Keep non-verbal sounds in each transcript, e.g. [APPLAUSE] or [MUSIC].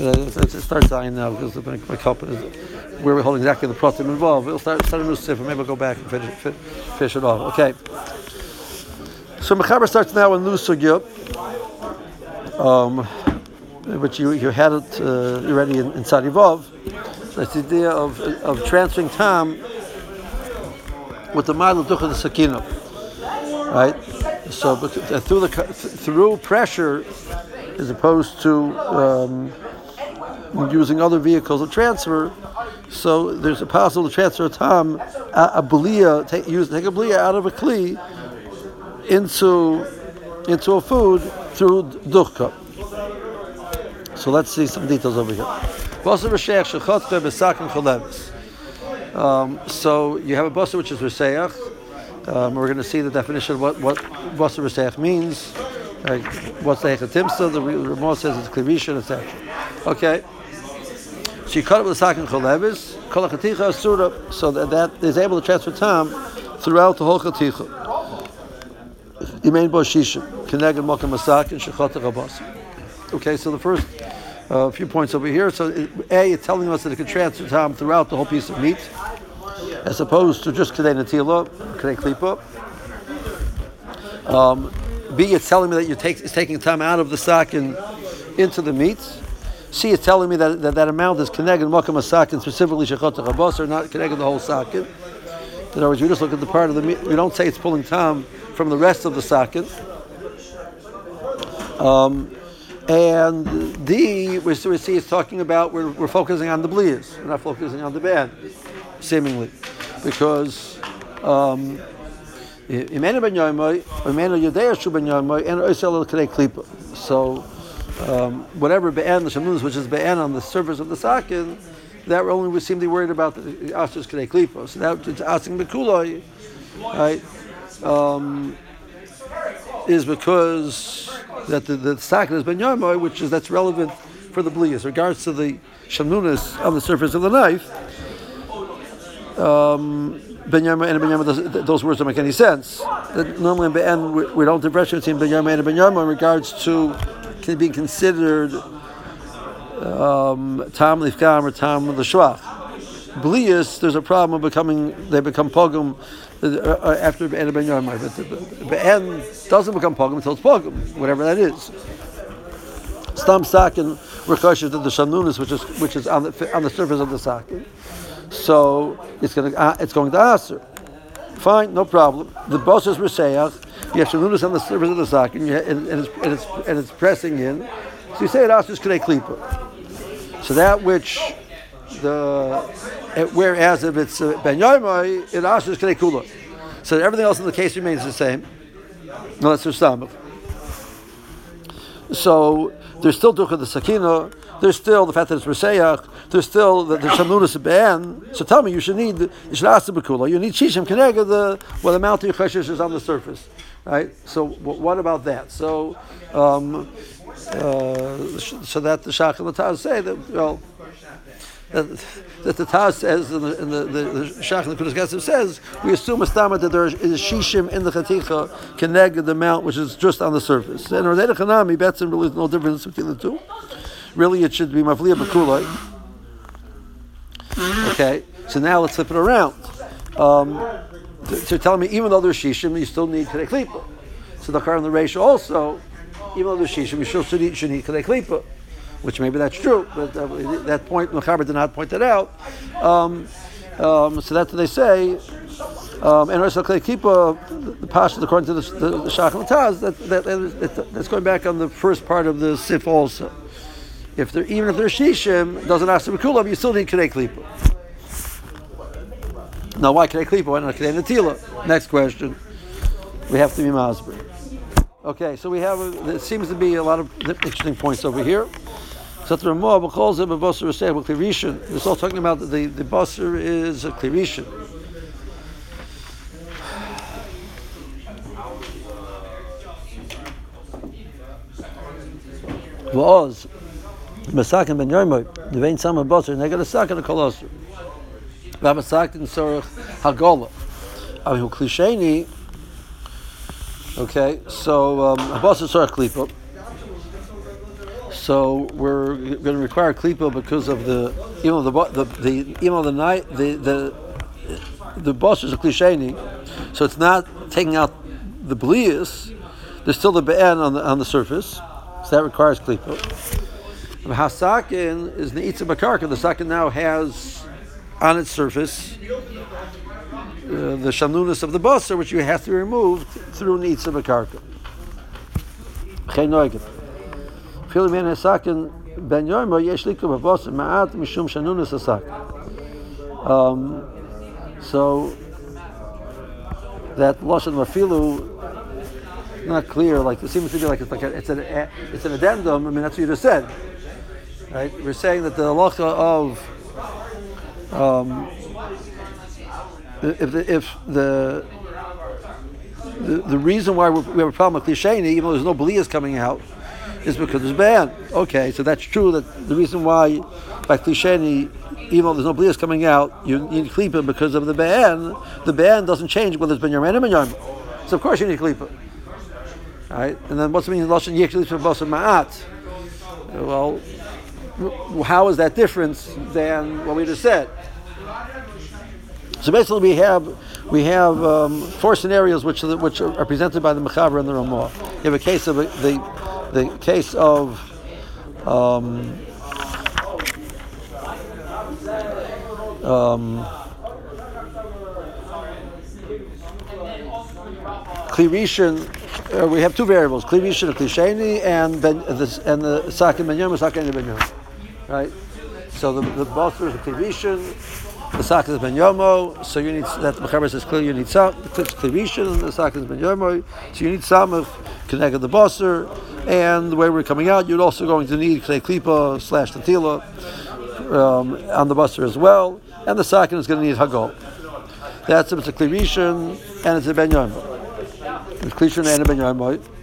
It starts dying now because my cup is where we're holding exactly the pratim involved. We'll start, start a new sifra. Maybe we'll go back and finish, finish it off. Okay. So Mechaber starts now in new sugya, um, which you, you had it uh, already in, in Tzadivov. That's the idea of, of transferring time with the model of the sakina, right? So through the through pressure, as opposed to um, using other vehicles of transfer. So there's a possible transfer of tam, a, a belia, take, use, take a belia out of a kli into into a food through dukkha. So let's see some details over here. Um, so you have a basar which is reseach. Um, we're going to see the definition of what what reseach means. Like, what's the hechatimsa? The Ramah says it's klivisha, etc. Okay. You cut up the a sakin cholevis, kol chaticha asura, so that, that is able to transfer time throughout the whole chaticha. Imein bo shishim, mokam masakin, shechotach abas. Okay, so the first uh, few points over here. So A, it's telling us that it can transfer time throughout the whole piece of meat, as opposed to just kedei natila, kedei klipa. Um, B, it's telling me that you're take, it's taking time out of the sack and into the meat. C is telling me that that, that amount is connected makam asakin specifically shechot chabos or not connected to the whole sakin. In other words, you just look at the part of the meat. You don't say it's pulling tam from the rest of the sakin. Um, and D, we see it's talking about we're, we're focusing on the blias, we're not focusing on the band, seemingly, because. Um, so um, whatever be'en the shamlus, which is be'en on the surface of the sakin, that only we seem to be worried about the ashes kedei klipa. So that it's asking bekuloi, right, um, is because that the, the sakin is ben which is that's relevant for the blias. Regards to the shamlunas on the surface of the knife, um, ben yomoy and ben yomoy, those words don't make any sense. That normally in ben we, we don't differentiate between ben yomoy and ben yomoy in regards to being considered um, tam lifkam or tam l'shvach. Blias, there's a problem of becoming they become pogum uh, uh, after Ben Ben Yarmar, but Ben doesn't become pogum until it's pogum, whatever that is. Stam sakin rekoshes to the shanunas, which is which is on the on the surface of the sakin. So it's going to uh, it's going to. Fine, no problem. The boss is Risayach. You have shalunas on the surface of the sock, and, and, and, it's, and, it's, and it's pressing in. So you say it asks K'nei Klipa. So that which the whereas if it's uh, Ben Yomai, it asks K'nei Kula. So everything else in the case remains the same. No, that's Rishtamach. So there's still Dukkha the Sakina, there's still the fact that it's Reseyach, there's still the, the Shamunas Ben. So tell me, you should need, the Bekula, you need Shishim Kenega, the, well, the of your is on the surface. Right? So w- what about that? So, um, uh, so that the Shach and the Taz say that, well, that, that the Taz says, and the, and the, the, the Shach and the Kudas Gasim says, we assume a stama that there is shishim in the chaticha connected the amount which is just on the surface. And Rodeda Chanami, Betzim, really no difference between the two. Really, it should be Mavliya Bakulai. Okay, so now let's flip it around. Um, so telling me even though there's shishim, you still need kadei klipa. So the car on the ratio also, even though there's shishim, you still should need, should need kadei klipa, which maybe that's true, but uh, that point Mechaber did not point that out. Um, um, so that's what they say. Um, and also kadei klipa, the pasha according to the, the, the Shach and that, that, that, that's going back on the first part of the sif also. If they're even if they're shishim, doesn't ask the kulam, you still need kadei klipa. Now, why can I klipa? Why not kadei natila? Next question. We have to be masber. Okay, so we have. A, there seems to be a lot of interesting points over here. So the Ramah calls him a basar a klirishin. It's all talking about the the basar is a klirishin. Was Masakin ben Yomoy, the vein sama basar, neged a sakin a kolosar. Ramasakin Sorach Hagola. I mean, Klisheni. Okay, so um, Habasa Sorach. So we're going to require klipa because of the you know the the, the you know the night the the the boss is a klisheni, so it's not taking out the blias. There's still the be'en on the on the surface, so that requires klipa. Hasakin is the itza bakarka. The sakin now has on its surface uh, the shanunas of the basar, which you have to remove through nitza bakarka. Filim. Um, so that lashon mafilu not clear. Like it seems to be like it's like a, it's an it's an addendum. I mean that's what you just said, right? We're saying that the halacha of um, if the, if the the, the reason why we have a problem with klisheni, even though there's no blias coming out, is because there's ban. Okay, so that's true. That the reason why by klisheni, even though there's no blias coming out, you, need klipa because of the ban. The ban doesn't change whether it's ben yarmen or ben yarmen. So of course you need klipa. Right? And then what's the meaning of lashon yekli basa ma'at? Well, how is that different than what we just said? So basically, we have we have um, four scenarios which are, which are presented by the Mechaber and the Ramah. You have a case of a, the the case of um, um, uh, we have two variables: klirishin and klisheni, and ben, the, and the sakin ben yom, sakin ben yom. Right. So the, the are the klirishin the sack is ben yomo, so you need that the mechaber says clearly you need some klivishin, and the sack is ben yomo, so you need some of connected the bosser, and the way we're coming out, you're also going to need klei klipa slash tatila um, on the bosser as well, and the sack is going to need hagol. That's if it's a klivishin and it's a ben yomo. It's klivishin and a ben yomo.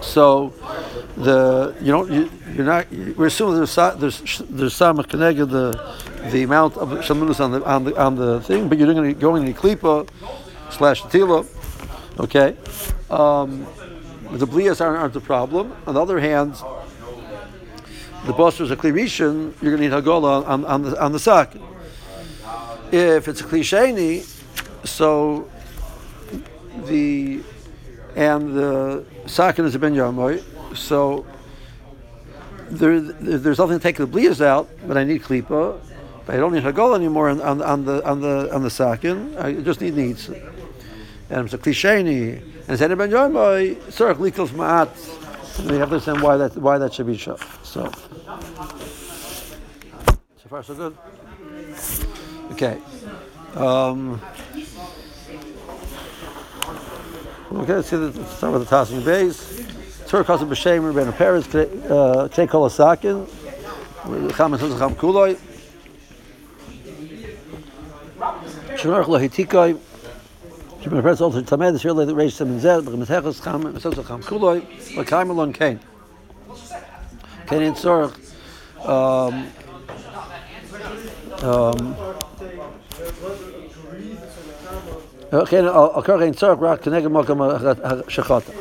So the you don't you, you're not we're assuming there's there's there's some the the amount of shalmunus on the on the on the thing, but you're not going to go in the klipa slash tila. Okay, um, the blias aren't, aren't the problem. On the other hand, the boss is a klirishin, you're going to need hagola on, on the on the sack. If it's a klisheni, so the and the sakin is a ben yamoy, so there, there's nothing to take the blias out, but I need klipa. But I don't need hagol anymore on, on, on, the on the on the sakin. I just need needs. And it's a klisheni. And it's ben yomoy sorach likos ma'at. We have to understand why that why that should be. So so far so good. Okay. Um, Okay, let's see. The, start with the tossing base. Tur kasim b'shem ben Peres kei kol asakin. Cham and cham kuloi. Shemar lo hitikoi. Shemar Peres also tamed the shirlei that raised him in zed. B'chem etechos cham and cham kuloi. L'kaim alon kain. Kain in tzorach. Um, um, כן, הקורא אין צורך רק כנגד מקום השחוטה.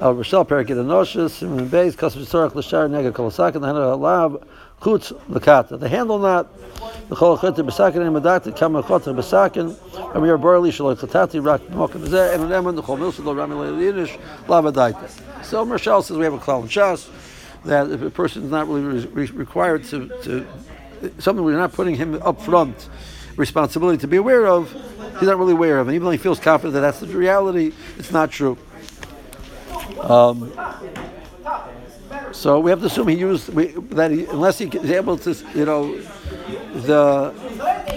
אבל בשל פרק יד הנושס, סימן בייס, כסף צורך לשער נגד כל הסקן, להנר עליו חוץ לקטה. The handle not, לכל החוטה בסקן, אני מדעתי כמה חוטה בסקן, אמיר בורלי שלא התחתתי רק במקום הזה, אין הנאמן לכל מילסו לא רמי לידיניש, לאו הדייתה. So Marshall says we have a klal in Shas, that if a person is not really re- required to, to, something we're not putting him up front, responsibility to be aware of, he's not really aware of. And even though he feels confident that that's the reality, it's not true. Um, so we have to assume he used we, that he, unless he is able to, you know, the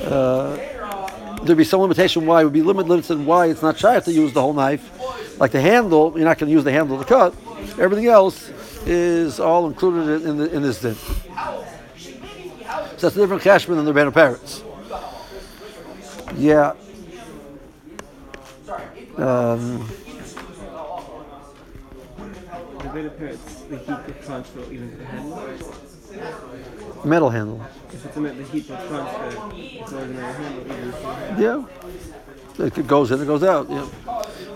uh, there'd be some limitation why it would be limited and why it's not shy to use the whole knife. Like the handle, you're not going to use the handle to cut. Everything else is all included in, the, in this din. So that's a different cashman than the Rabbeinu Peretz. Yeah. Um, the Rabbeinu Peretz, the heat gets transfer even to the handle. Metal handle. If it's metal, the heat will transfer. It's ordinary handle even handle. Yeah. It goes in, it goes out. Yeah.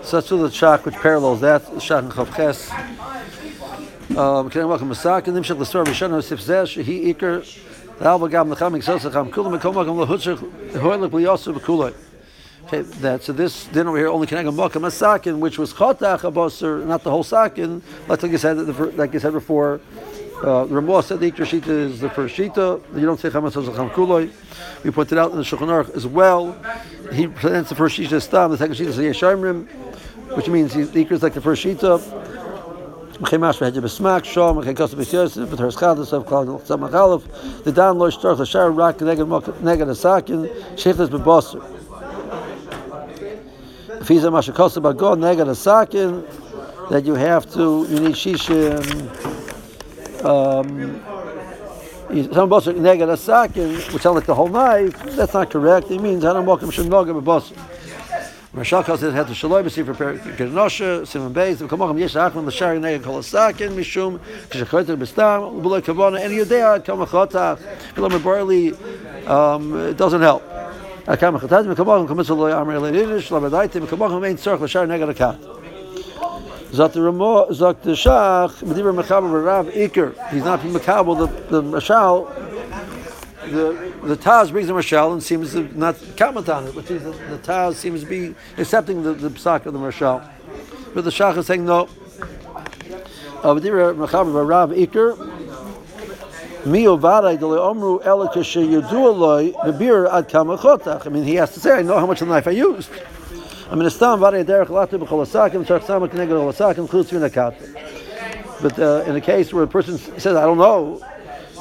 So that's the shock which parallels that shock and chavches. Um, Can I welcome Masak and Nimshach L'Sor Rishon Sif Zeh Shehi Iker Alba Gam Lechamik Sosacham Kulam Mekom Makom Lehutzach Hoilik Liyosu. Okay, that so this dinner over here only can I Makam Masakin, which was Chotach Abosar, not the whole Sakin. Like you said, like you said before, uh, Ramah said the Ikra Shita is the first Shita. You don't say Chamas Sosacham Kuloi. We pointed out in the Shulchan Aruch as well. He presents the first Shita as Stam, the second Shita is Yeshayimrim, which means the Ikra is like the first Shita. Mechemash v'hedje b'smak, shom, mechekos b'syosef, v'ter schadus of kol tzamach aleph, the. If he's a mashakosa bagon neged asakin, that you have to, you need shishim, um, some bosser neged asakin, which sounds like the whole knife, that's not correct. It means hanam mokim shem nogem b'bosser. Rashal calls it had the shaloi b'si for Gernosha, Simon Beis, the Kamacham Yesh Achman, the Shari Neged Kol Asakin, Mishum, Kishachoyter B'stam, B'loi Kavona, and Yudea, Kamachota, B'loi Meborli, um, it doesn't help. Akam Chataz, Mekamacham, Kamitzel Loi Amr Elei Nidish, Labadaiti, Mekamacham Ein Tzorch, L'Shari Neged Akat. Zot the Ramo, Zot the Shach, Medibur Mechaber Rav Iker, he's not Mekabel, the, the Mashal, the the Taz brings a Marshal and seems to not comment on it, which is the, the Taz seems to be accepting the, the psak of the Marshal. But the Shach is saying no. Uh, Avdira Mechaber Rav Iker. I mean, he has to say, I know how much of the knife I used. I mean, stam vaday derech latu v'in But uh, in a case where a person says, I don't know,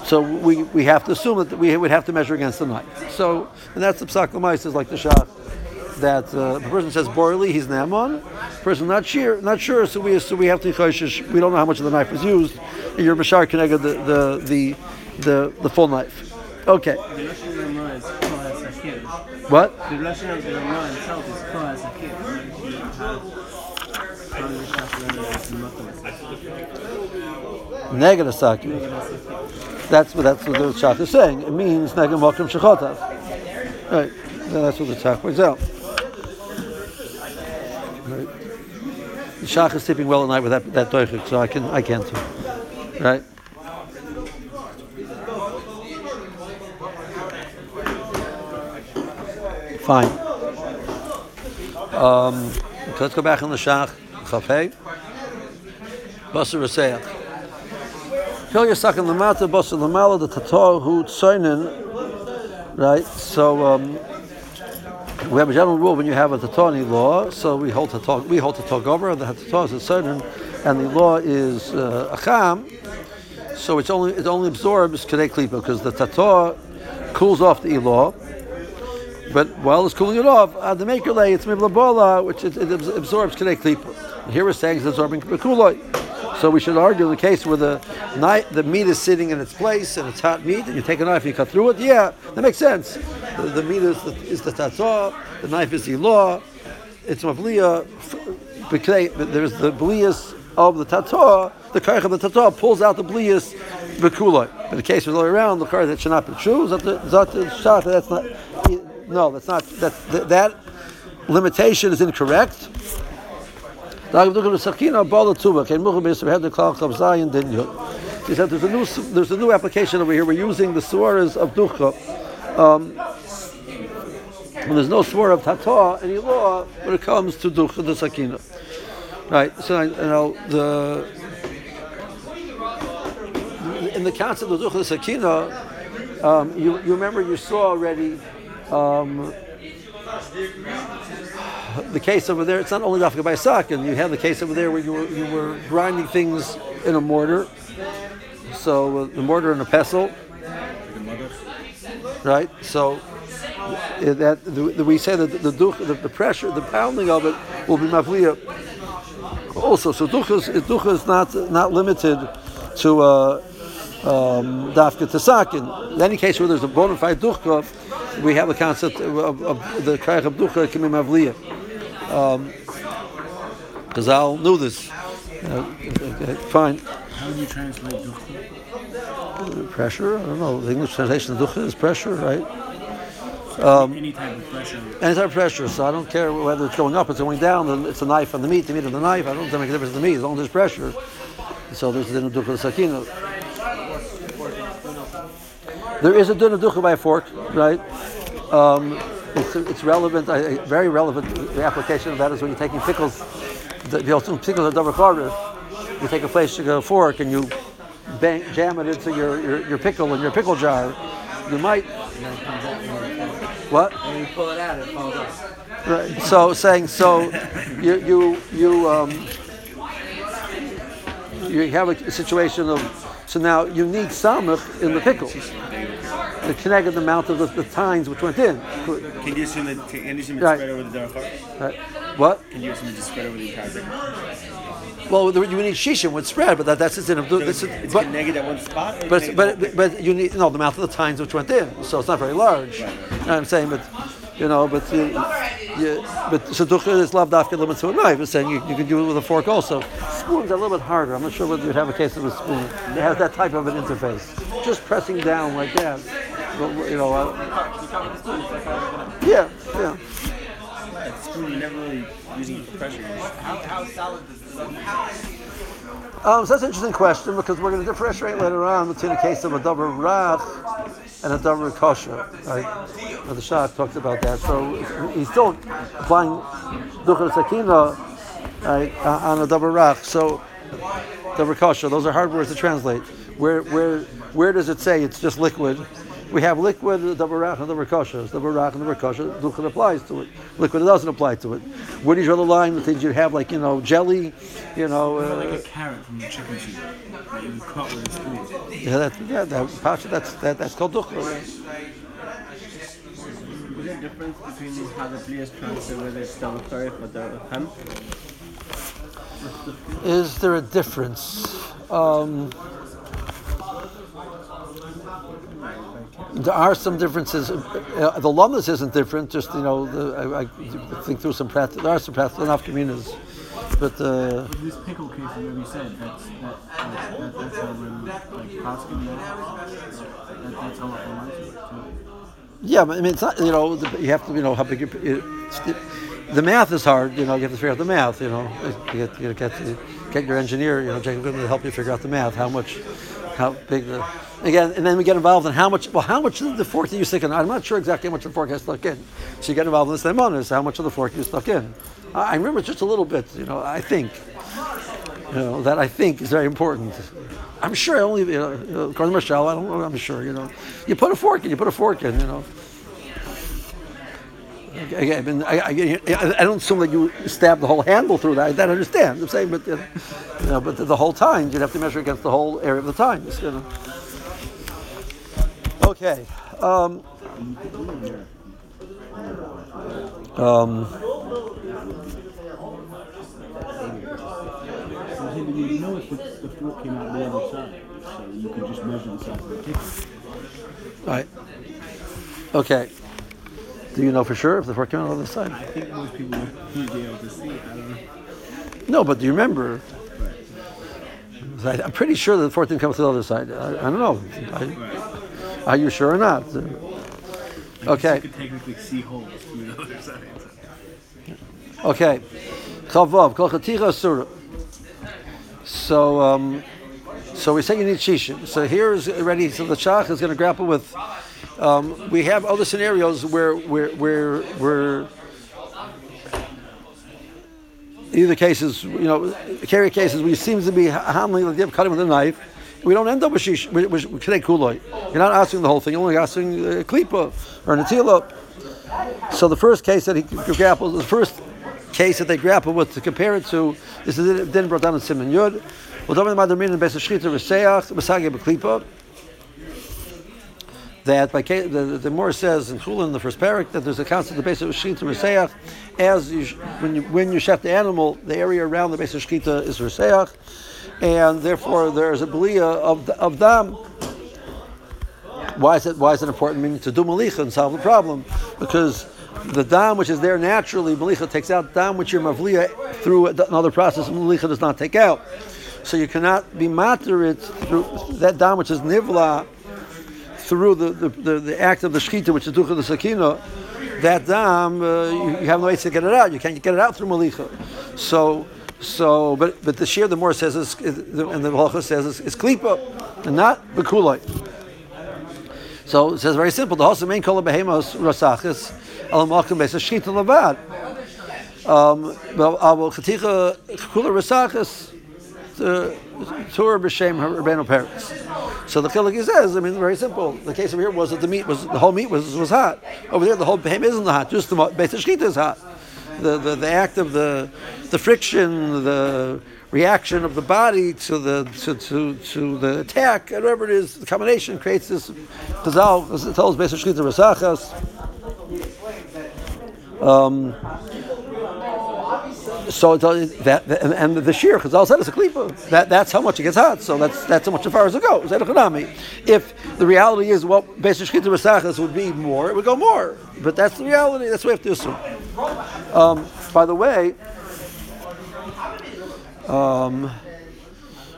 so we, we have to assume that we would have to measure against the knife. So, and that's the psak is like the shah that uh, the person says borely, he's naman. Person not sure, not sure. So we so we have to. We don't know how much of the knife was used. You're bashar connected the the the the, the full knife. Okay. The Lashon Ramah is Kol HaSakir. What? The Lashon of the Ramah itself is Kol HaSakir. right? You have part of the Shach Ramah is Makom. Negative saki. That's what that's what the shach is saying. It means negam makom shechotav. Right. Then that's what the shach brings out. Right. The shach is sleeping well at night with that that doichik, so I can I can't too. Right. Fine. Um, so let's go back on the shach. Chafei. Basar Raseach. Yasak in the Mata, Basar Lamala, the Tatar, who Tsoinen. Right? So, um, we have a general rule when you have a Tatani law, so we hold Tatar, we hold Tatar over, the Tatar is a Tsoinen, and the law is uh, Acham, so it's only, it only absorbs Kedei Klipa, because the Tatar cools off the Elah, but while it's cooling it off, uh, the maker lay it's miblabola, which it, it absorbs kedei klipa. Here we're saying it's absorbing kuloi. So we should argue the case where the knife, the meat is sitting in its place and it's hot meat, and you take a knife and you cut through it. Yeah, that makes sense. The, the meat is the, is the tatzah, the knife is the law, it's mavliya. There's the blias of the tatzah. The karach of the tatzah pulls out the blias bekuloi. But the case of all around, the karach that should not be true. That's not. No, that's not that that, limitation is incorrect. He said there's a new there's a new application over here. We're using the suaras of ducha. Um, there's no swara of tata any law when it comes to ducha the sakina. Right. So you know the in the concept of ducha the sakina, um, you you remember you saw already. Um, the case over there, it's not only Dafka by and You have the case over there where you were, you were grinding things in a mortar. So uh, the mortar and a pestle. Right? So uh, that the, the, we say that the, the, the, pressure, the pounding of it will be mavliya. Also, so ducha is, not not limited to uh, um, dafka to. In any case where there's a bona fide ducha, we have a concept of, of the krayach of ducha can be mavliya. Um, Chazal knew this. Uh, okay, fine. How do you translate ducha? Pressure? I don't know. The English translation of ducha is pressure, right? Um, Any type of pressure. any type of pressure. So I don't care whether it's going up, it's going down. Then it's a knife on the meat, the meat on the knife. I don't think it make a difference to me as long as there's pressure. So there's the ducha sakina. There is a din of ducha by a fork, right? Um, it's, it's relevant, uh, very relevant. The application of that is when you're taking pickles. The, the pickles are double carved. You take a place to a fork and you bang, jam it into your, your, your pickle in your pickle jar. You might And then it comes out and then what? when you pull it out, it falls off. Right. So saying so, you you you um, you have a situation of so now you need samach in the pickle to connect the amount of the, the tines which went in. Can you assume that? Can you assume it's Right. spread over the darachar? Right. Uh, what? Can you assume it's spread over the entire thing? Well, the- you need shishim with spread, but that, that's just in a, this is, It's but, connected at one spot. but, but, but, but you need no the amount of the tines which went in, so it's not very large. You know what I'm saying, but you know, but you, you but seducha is lav to a knife. It's saying you, you can do it with a fork also. Spoons a little bit harder. I'm not sure whether you'd have a case of a spoon. It has that type of an interface. Just pressing down like that. You know, uh, yeah, yeah. Spoon, you're never really using it for pressure. You're just- Um, so that's an interesting question because we're going to differentiate later on between a case of a double rach and a double kosher. Right? The Shah talked about that. So he's still applying dukkha sakina right, uh, on a double rach. So double kosher. Those are hard words to translate. Where where where does it say it's just liquid? We have liquid, double rach, and double kosher. Double rach and double kosher. Dukkha applies to it. Liquid doesn't apply to it. Where do you draw the line? The things you have like you know jelly, you know. Uh, like a carrot from the chicken soup that you cut with a spoon. Yeah, that, yeah, that, pasha, that's that, that's called dukkha. Is there a difference between how the Bli is transferred, whether it's double tarif or double ham? Is there a difference? Um, there are some differences. Uh, the lumnus isn't different. Just you know, the, I, I think through some practical. There are some practical enough communities, but uh, This pickle case we said that's that, that, that that's how when like Paskin that, that's how you too. yeah, but I mean, it's not. You know, the, you have to. You know, how big. Your, the math is hard. You know, you have to figure out the math. You know, you get you get get your engineer. You know, Jacob Goodman to help you figure out the math. How much, how big the. Again, and then we get involved in how much. Well, how much of the fork do you stick in? I'm not sure exactly how much the fork I stuck in. So you get involved in this lemon how much of the fork you stuck in. I, remember just a little bit. You know, I think. You know, that I think is very important. I'm sure I only, you know, according to Michelle, I don't know, I'm sure, you know. You put a fork in, you put a fork in, you know. I, mean, I, I, I don't assume that you stab the whole handle through that. I don't understand. I'm saying, but you know, but the, whole time you'd have to measure against the whole area of the time. You know. Okay. Um, um, you know if the, fork came out the other side, so you could just measure the size of the pickle. right. Okay. Do you know for sure if the fork came out on the other side? I think most people would be able to see it. I don't know. No, but do you remember? I, I'm pretty sure that the fork didn't come to the other side. I, I don't know. I, are you sure or not? Okay. You could technically see holes through the other side. Okay. Chavav, kol chatira surah. So, um, so we say you need shishim. So here is already. So the shach is going to grapple with. Um, we have other scenarios where where where where. Either cases, you know, carry cases where it seems to be handling like you have cutting with a knife. We don't end up with shish, with, with kedei kuloi. You're not asking the whole thing. You're only asking uh, klipa or an natila. So the first case that he grapples, the first case that they grapple with to compare it to is the din brought down in Simon Yud. Well, David Madarmin and Beis Shchita Reseach Beklipa. That by the the, Moor says in Chulin the first parak that there's a concept of the Beis Shchita Reseach as you, when you when you shech the animal, the area around the Beis Shchita is Reseach, and therefore there is a belia of of dam. Why is it why is it important? Meaning to do malicha and solve the problem, because the dam which is there naturally, malicha takes out dam which you're mavliya through another process. Malicha does not take out, so you cannot be matter it through that dam which is nivla through the, the, the, the act of the shechita, which is ducha the sakina. That dam, uh, you, have no way to get it out. You can't get it out through malicha. So. So, but but the shear the more says is, is and the halacha says is, is klipa and not bekulai. So it says very simple. The hosa main kol behemos rasachis al malkum beis shchita levad. Um, but kula rasachis tur b'shem Rabbeinu Peretz. So the chilik says, I mean, very simple. The case over here was that the meat was the whole meat was was hot. Over there, the whole behem isn't hot. Just the beis shchita is hot. The, the the act of the the friction, the reaction of the body to the to, to, to the attack, whatever it is, the combination creates this chazal. It tells beis shchita rasachas. Um, so that, and, the shear chazal said it's a klipa. That that's how much it gets hot. So that's that's how much as far as it goes. If the reality is well, beis shchita rasachas would be more, it would go more. But that's the reality. That's what we have to assume. Um, by the way, um,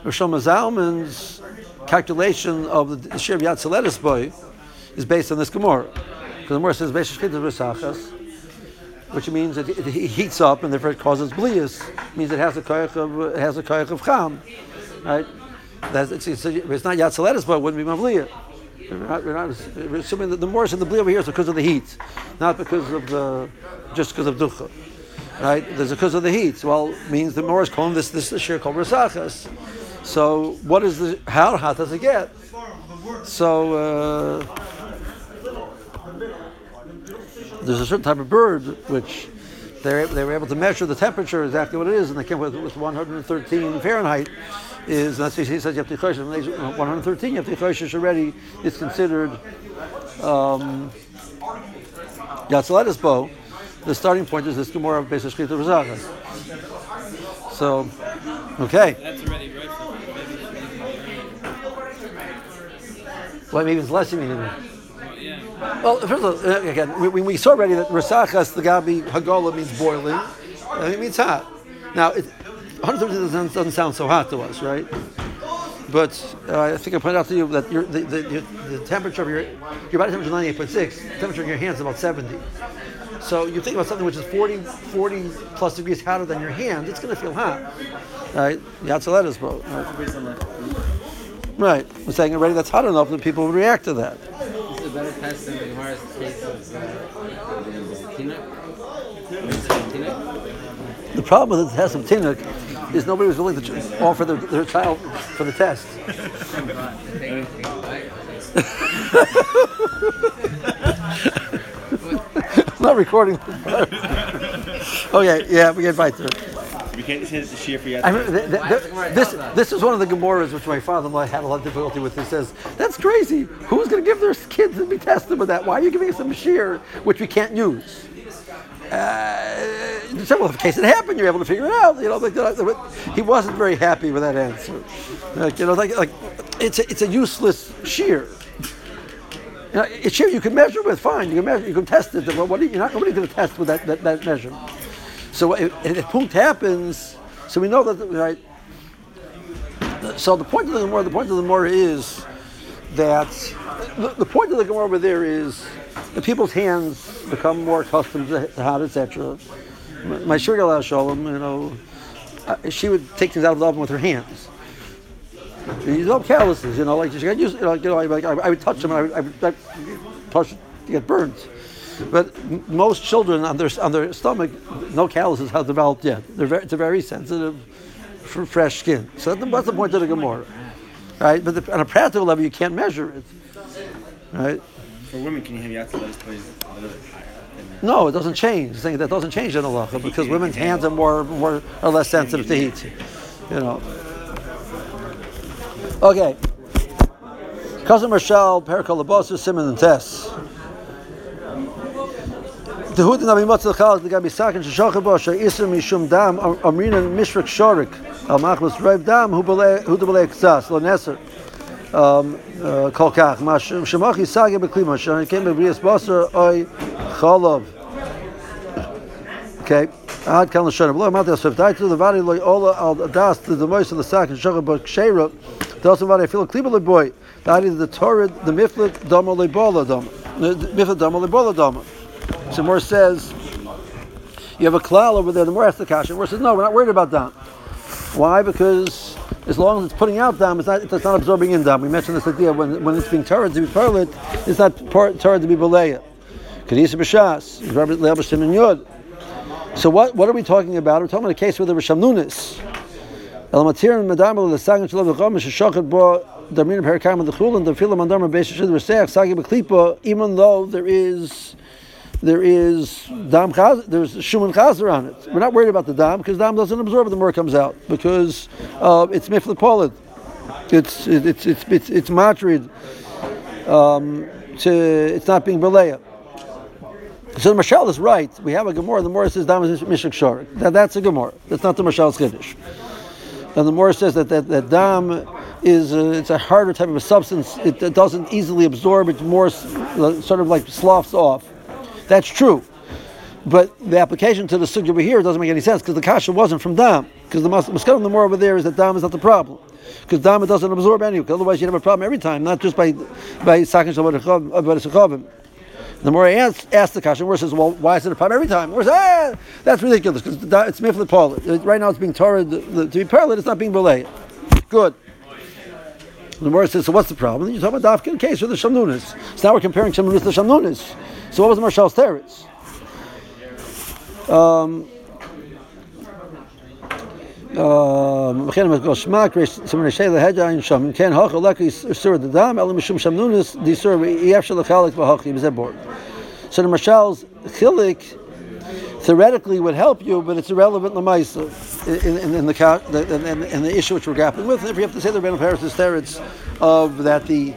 Roshama Zalman's calculation of the Shir Yad Seletis boy is based on this Gemara. Because the Gemara says Beis Shchita V'Sachas, which means that it, heats up and therefore it causes blias. means it has a koyach of it has a koyach of cham, right? That's, it's, it's, it's not Yad but it wouldn't be Mavliya. We're, not, we're, assuming that the more in the bli over here is because of the heat, not because of the just because of ducha. Right? There's because of the heat. Well, means the more is calling this this is shir called rasachas. So what is the how hot does it get? So uh, there's a certain type of bird which they they were able to measure the temperature exactly what it is, and they came with, with 113 Fahrenheit. Is that's he says you have to chosh 113. You have to already. It's considered um, Yatzalatis bow. The starting point is this Gemara of Beis. So, okay. That's already right. Well, maybe it's less than. Well, first of all, uh, again, we, we, saw already that Rasachas, the Gabi Hagola means boiling. and it means hot. Now, it, 130 doesn't, doesn't sound so hot to us, right? But uh, I think I pointed out to you that your, the, the, the, the temperature of your your body temperature is 98.6. The temperature in your hands is about 70. So you think about something which is 40, 40 plus degrees hotter than your hand, it's going to feel hot, right? Yatzaletas, bro. Right? right. I'm saying already that's hot enough that people would react to that. Better test than the Gemara's case of uh? The problem with the test of Tinuk is nobody was willing to offer their, their child for the test. [LAUGHS] I'm not recording. [LAUGHS] okay, yeah, yeah, we get right there. We can't say that the shear for you. I mean, th- th- th- this, this is one of the Gemaras which my father-in-law had a lot of difficulty with. He says, that's crazy. Who's going to give their kids and be tested with that? Why are you giving us a mashir which we can't use? Uh, several cases it happened. You're able to figure it out. You know, like, uh, he wasn't very happy with that answer. Like, you know, like, like it's a, it's a useless shear. You know, it's shear you can measure with. Fine, you can measure. You can test it. Well, what are you, you're not nobody's going to test with that, that, that measure. So if, if punct happens, so we know that right. So the point of the Gemara, the point of the Gemara is that the, the point of the Gemara over there is the people's hands become more accustomed to hot, etc. My Shirgal Shalom, you know, uh, she would take things out of the oven with her hands. You don't calluses, you know, like she got used, you know, like, you know, I, I, I would touch them and I would, I would, I would touch to get burnt. But m- most children on their on their stomach, no calluses have developed yet. They're very, it's a very sensitive, for fresh skin. So that's the, point of the Gemara, right? But the, on a practical level, you can't measure it, right? For women, can you have Yatzalatis plays a little bit higher? No, it doesn't change. Thing that doesn't change in halacha because women's hands are more, more are less sensitive to heat. You know. Okay. Cousin Michelle, Perikol Labosu, Simon and Tess. Tehud nabi motzel chalak legabi sakin sheshocha bo she'isr mishum dam amrina mishrak al machlos reiv dam hu bele hu de bele ksas lo neser um, uh, kol kach ma shemach yisage beklima shan kem bebrias basar oy cholov Okay. Ad kan l'shana. Below amount of seftai to the valley loy ola al das to the moist of the sack and shachar but kshera. Does the valley feel kliba loy boy. So more says you have a klal over there. The more asks the kasha. More says no, we're not worried about that. Why? Because as long as it's putting out dam, it's not, it's not absorbing in dam. We mentioned this idea when, when it's being turred to be perlit, it's not turred to be beleya. Kadisa b'shas, Rabbi and Yud. So what, what are we talking about? We're talking about a case where there was shamnunis. El matir and madam the sang shel v'chom sheshachet bo darmin perikam the chul and the filam andam beish shel v'seach sagi even though there is there is dam chaz, there's shuman chazer on it. We're not worried about the dam because dam doesn't absorb the more comes out because uh, it's miflet polid. It's it's it's it's it's matrid. Um, to, it's not being beleya. So the Mashal is right. We have a Gemara. The Gemara says Dam is Mishak Shor. That, that's a Gemara. That's not the Mashal's Kiddush. And the Gemara says that, that, that Dam is a, it's a harder type of a substance. It, it doesn't easily absorb. It's more sort of like sloughs off. That's true. But the application to the sugya over here doesn't make any sense because the kasha wasn't from dam. Because the muskat the more over there is that dam is not the problem. Because dam doesn't absorb any. Otherwise, you'd have a problem every time, not just by by sakin shabbat the more I ask, asked the kasha, the says, "Well, why is it a problem every time?" The says, "Ah, that's ridiculous because it's miflet. Right now, it's being torah to be parallel. It's not being belayed. Good." The Gemara says, so what's the problem? You talk about Dafkin case with the Shamnunis. So now we're comparing Shamnunis to Shamnunis. So what was Marshal's Teretz? Um, um go the can lucky the so the mashal's khilik theoretically would help you, but it's irrelevant in, in, in, the, in, the issue which we're grappling with. And if you have to say the Rebbe Paris is of that the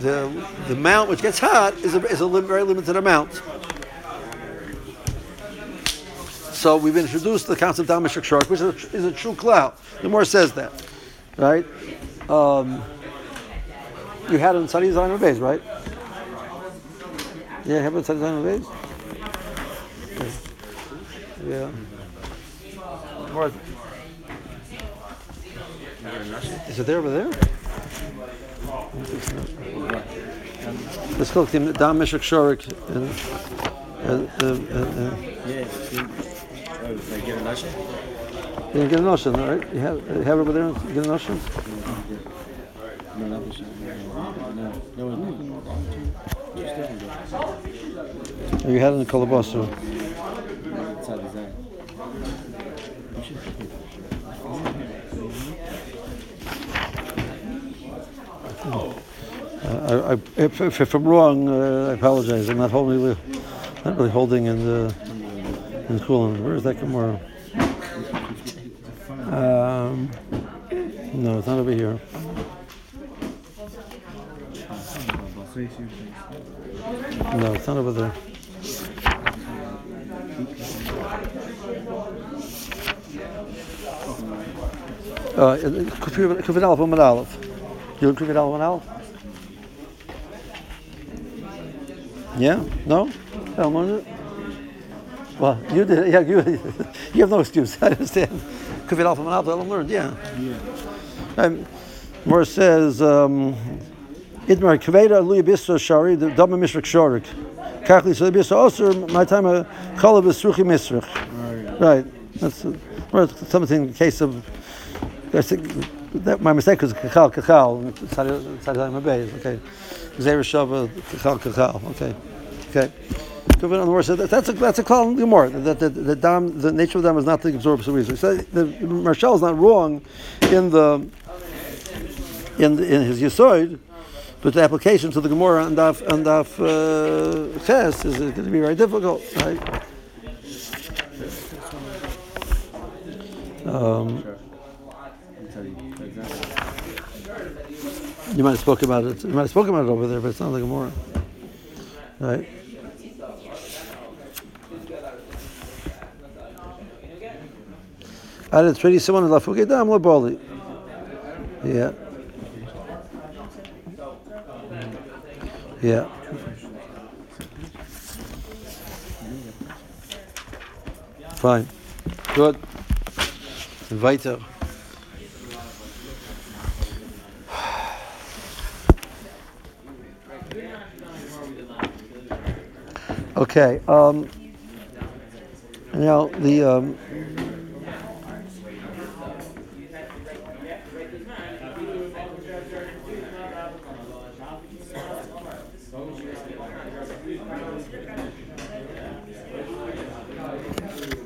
the the amount which gets hot is a, is a very limited amount. So we've introduced the concept of Damashik Shark, which is a, is a true cloud. The more says that, right? Um, you had it in Sunny Design Base, right? Yeah, have it in Sunny Design Base? Yeah. Is it there over there? Let's go to Dam Shorik and yeah. Get? You get a notion, right? You have, you have it over there? You Get a notion? You had it in the Kolabosu. I, I, if, if, I'm wrong, uh, I apologize. I'm not holding, not really holding in the in Chulin. Where is that Gemara? Um, no, it's not over here. No, it's not over there. Uh, Kufin Aleph, Umar Aleph. You Kufin Aleph, Umar Aleph? Yeah? No? Well, you did. it. Yeah, you. You have no excuse. I understand. Kufid Alpha Manalta, I learned. Yeah. Yeah. Um, More says, um, Idmar Kveda Lui Bisra Shari, the Dama Mishrak Shorik. Kakli so Bisra Osir, my time a Kalav Isruchi Misrach. Right. That's uh, something in the case of. My mistake was Kachal Kachal. Okay. Zera Shava Kachal Kachal. Okay. Okay. In other words, that's a that's a call in Gemara. That the, the, dam, the nature of the dam is not to absorb so easily. So the Marshal is not wrong in the in in his yisoid, but the application to the Gemara and Daf and Daf uh, Ches is going to be very difficult, right? Um, you might have spoken about it. You might have spoken about it over there, but it's not like a Gemara, right? Had it pretty someone la fugedam la boli. Yeah. Yeah. Fine. Good. Weiter. Okay. Um, now the. Um,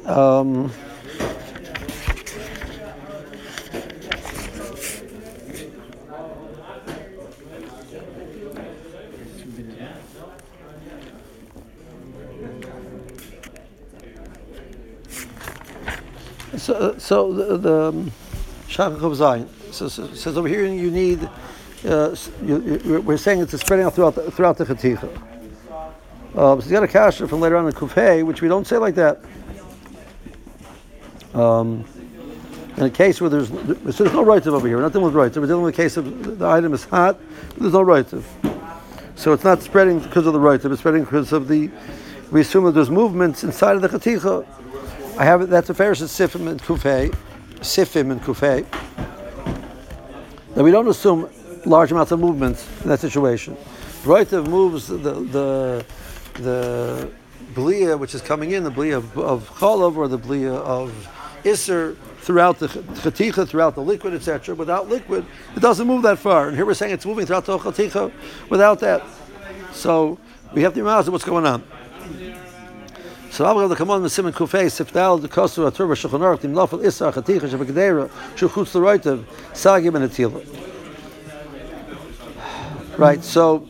um, so, the, the of Zion so, says over here you need. Uh, you, you, we're saying it's spreading out throughout the, throughout the chaticha. Uh, so you got a kasha from later on in Kufay, which we don't say like that. Um, in a case where there's so there's no right over here, we're dealing with right. We're dealing with a case of the item is hot, there's no right So it's not spreading because of the right of it's spreading because of the. We assume that there's movements inside of the chaticha. I have. That's a Pharisee sifim and kufay, sifim and kufay. That we don't assume large amounts of movement in that situation. Roitav moves the the the blia which is coming in, the blia of, of cholov or the blia of iser throughout the chaticha, throughout the liquid, etc. Without liquid, it doesn't move that far. And here we're saying it's moving throughout the chaticha without that. So we have to imagine what's going on. So Siman Kufay, the Tim Shuchutz, the Sagim, and Atila. Right, so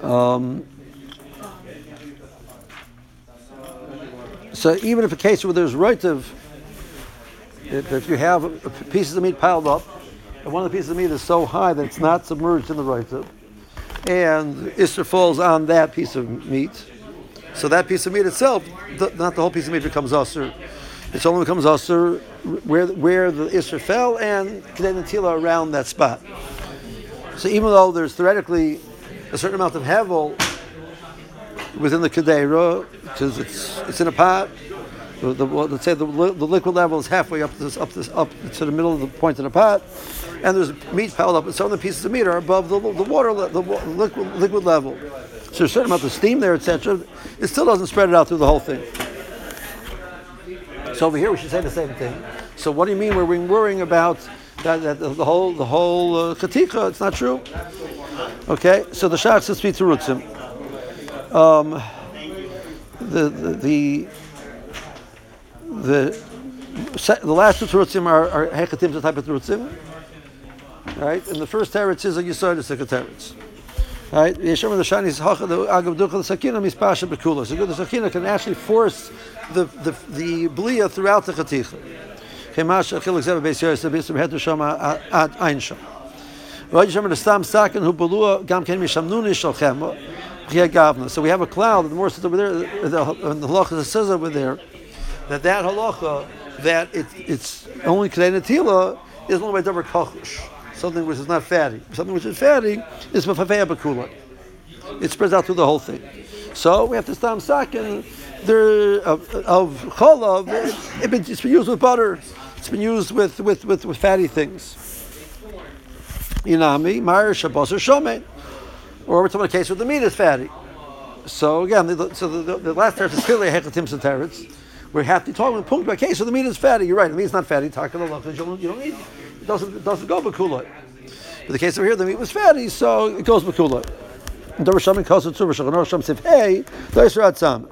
um, so even if a case where there's roitiv, if, if you have pieces of meat piled up, and one of the pieces of meat is so high that it's not submerged in the roitiv, and Isser falls on that piece of meat, so that piece of meat itself, th- not the whole piece of meat becomes assur. It only becomes assur where where the Isser fell and Kedei Tila around that spot. So even though there's theoretically a certain amount of hevel within the Kedera, because it's it's in a pot. The, the, let's say the, the liquid level is halfway up this up this up to the middle of the point in the pot, and there's meat piled up, and some of the pieces of meat are above the, the water the liquid, liquid level. So there's a certain amount of steam there, etc. It still doesn't spread it out through the whole thing. So over here we should say the same thing. So what do you mean we're worrying about that, that the whole the whole uh, chaticha? It's not true. Okay, so the shach says three terutzim. Um, the the the the, the last two terutzim are, are hechatim, the type of terutzim. Right, and the first teretz is a yisod, the second teretz. Right, Yeshua the Shani is hacha the agav ducha the sakina mispasha bekula. So the sakina can actually force the the the blia throughout the chaticha. Chemash achil exev beis yosef beis beheter shama ad ein sham. Right, Yeshua the stam sakin hu belua gam ken misham nuni shal chema. Gavna. So we have a cloud, and the more over there, the, the, the halacha says over there that that halacha that it, it's only tila is only by davar kachush, something which is not fatty. Something which is fatty is mafafeya bakula. It spreads out through the whole thing. So we have to stam sakin there uh, of, of cholav. It, it, it's been used with butter. It's been used with with with, with fatty things. Inami, Meyer, Shabbos, or Shomen. Or we're talking about a case where the meat is fatty. So again, the, so the, the, the last teretz is clearly a hechatim teretz. We're happy talking punkt by case, so the meat is fatty. You're right, the meat is not fatty. About you don't, you don't need it doesn't it doesn't go bakulot. But the case over here, the meat was fatty, so it goes bakulot. Davar shamin kosu tzu v'shachanor sham sif hey dois rat sam.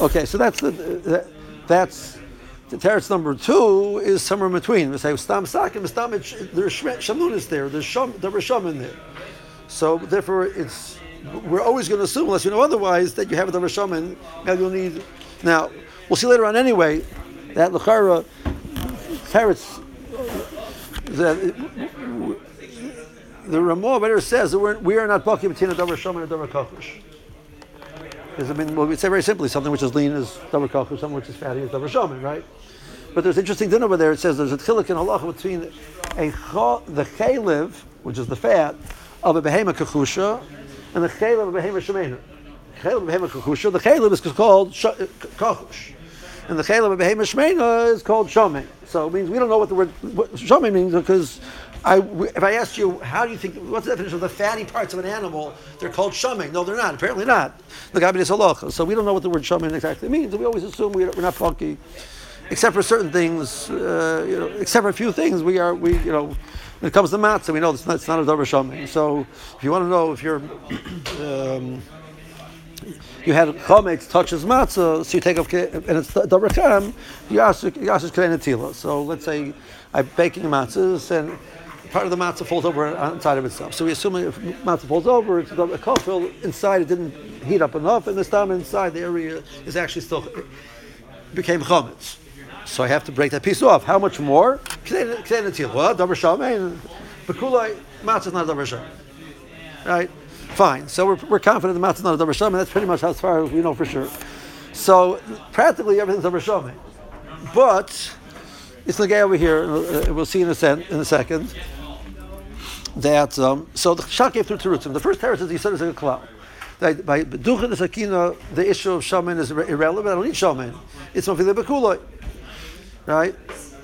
Okay, so that's the that, that's the teretz number two is somewhere in between. We say stam sakim, stam it- there's shamnunis there, there's sham, there was in there. So therefore, it's we're always going to assume, unless you know otherwise, that you have the Rashaman. Now you'll need. Now we'll see later on anyway that Lachara carrots that the Ramah better says that we're, we are not baki between a davar shaman and a davar kachush. Because I mean, well, we say very simply, something which is lean is davar kachush, something which is fatty is davar shaman, right? But there's interesting thing over there. It says there's a chilik in halacha between a the chaylev, which is the fat, of a behema kachusha, and the chaylev of shemena. Chaylev of behema. The chaylev is called sh- kachush, and the chaylev of behema shemena is called shamen. So it means we don't know what the word what means because. I, if I asked you, how do you think, what's the definition of the fatty parts of an animal? They're called shaman. No, they're not. Apparently not. The Gabi is halacha. So we don't know what the word shaman exactly means. We always assume we're, we're not funky except for certain things, uh, you know, except for a few things, we are we you know When it comes to matzah, we know it's not, it's not a davar shomer. So if you want to know if you're [CLEARS THROAT] um, you had chometz touches matzah, so you take off and it's davar cham, you ask you ask netila. So let's say I'm baking matzahs and part of the matzah falls over inside of itself. So we assume if matzah falls over, it's a kofil inside it didn't heat up enough, and the stam inside the area is actually still became chometz. So I have to break that piece off. How much more? Bekulai matzah is not. Right? Fine. So we're, we're confident the matzah is not a davar shomer. That's pretty much as far as we know for sure. So practically everything's davar shomer. But it's the guy over here. uh, We'll see in a, sen- in a second that um, so the shach gave through terutzim. The first teretz is he said is a cloud. That by ducha the sakina, the issue of shaman is irrelevant. I don't need shaman. It's mafile bekuloi, right?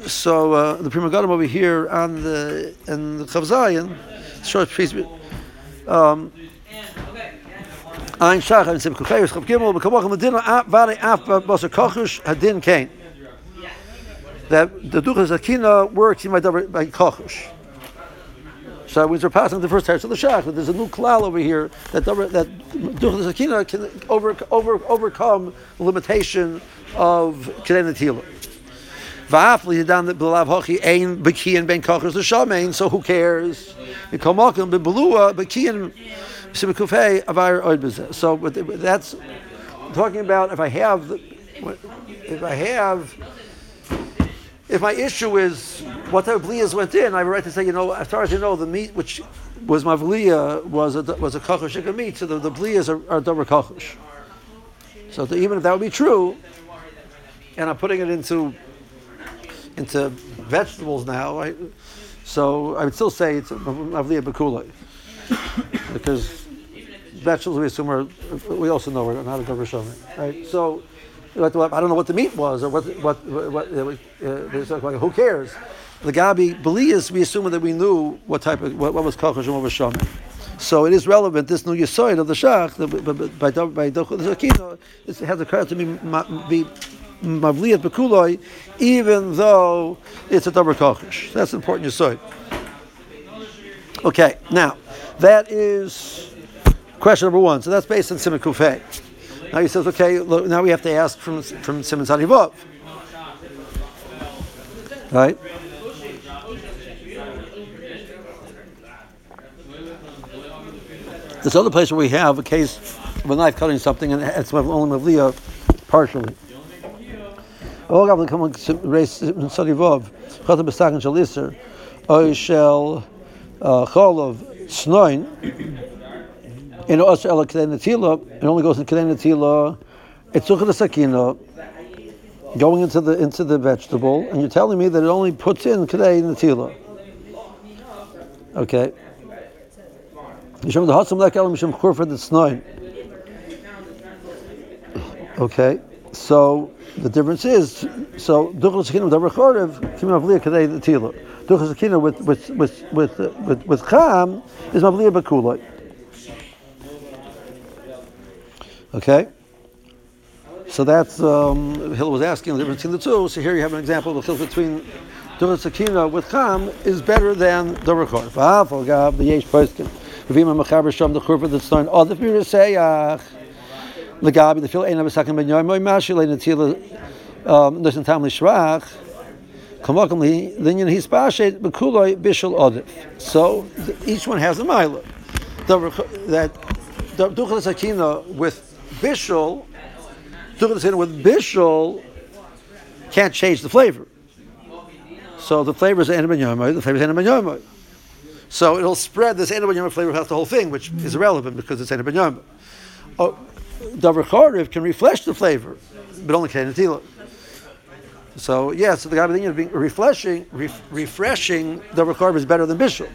So uh, the Pri Megadim over here on the in the Chavzayin, short piece. Um, Ein Shach and Simcha Chayus Chav Gimel B'Kamachim Medina Vare Af Basar Kochush Hadin Kain. That the Ducha Zakina works in davar- by Kochush. So we're passing the first text of the Shach, that there's a new klal over here that that Ducha Zakina can over, over, overcome the limitation of Kedei Netila. Va'afli down the belav hochi ein bekian ben kochers l'shamein. So who cares? Ikomakim bebelua bekian simikufei avar oid bezeh. So that's talking about if I have if I have if my issue is what type of bliyas went in, I have a right to say, you know, as far as you know, the meat which was my vliya was a was a kochosh meat, so the, the bliyas are, are double kochosh. So the, even if that would be true, and I'm putting it into into vegetables now, right? So I would still say it's avliya bekula because vegetables we assume are we also know are not a shomer, right? So what- what- I don't know what the meat was or what what what. Uh, like, who cares? The gabi beliyas we assume that we knew what type of what, what was kochash and what was shomer. So it is relevant. This new yisoid of the shach by by by by it has credit to be be mavliyat bekuloi, even though it's a davar kochash. That's an important yisoid. Okay, now that is question number one. So that's based on Siman Kufay. Now he says, okay, look, now we have to ask from from Siman Sadivov. Right? This other place where we have a case of a knife cutting something and it's only Mavliya partially. Oh, come on, raise Siman Sadivov. Chata Besakin Shal Isser. Oy Shel uh, Cholov Snoin. In Os El Kedei Netila, it only goes in Kedei Netila. It's Zuchah Sakina, going into the into the vegetable, and you're telling me that it only puts in Kedei Netila. Okay. Yishem the Hatzim Lek Elam Yishem Churfed Snoin. Okay. So the difference is, so Duchel Sakina Davar Chorev Kim Mavliya Kedei Netila. Duchel Sakina with with with with with, with Cham is Mavliya Bekulai. Okay? So that's, um, Hill was asking the difference between the two. So here you have an example of the difference between Durat Sakina with Cham is better than Durakor. Va'afal gav the Yesh Poskin. V'vima mechaber the churva the. Legabi, the Phil Ein Abasakin Ben Yoimoy Mashi Le Natila, um, Nusin Tam Lishrach. Kamakam Linyan Hispashet Bekuloi Bishal Odif. So each one has a mila. That Duchel Sakina with Bishal, Duchel Sakina with Bishal can't change the flavor. So the flavor is Enem Yomoy, the flavor is Enem Yomoy. So it'll spread this Enem Yomoy flavor throughout the whole thing, which is irrelevant because it's Enem Yomoy. Oh, Davar Choriv can refresh the flavor, but only Netila. So yeah, so the guy with the being refreshing, ref, refreshing Davar Choriv is better than Bishal.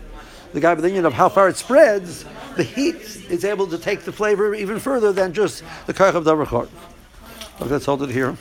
The guy with the of how far it spreads, the heat is able to take the flavor even further than just the Karch of Davar Choriv. Okay, let's hold it here.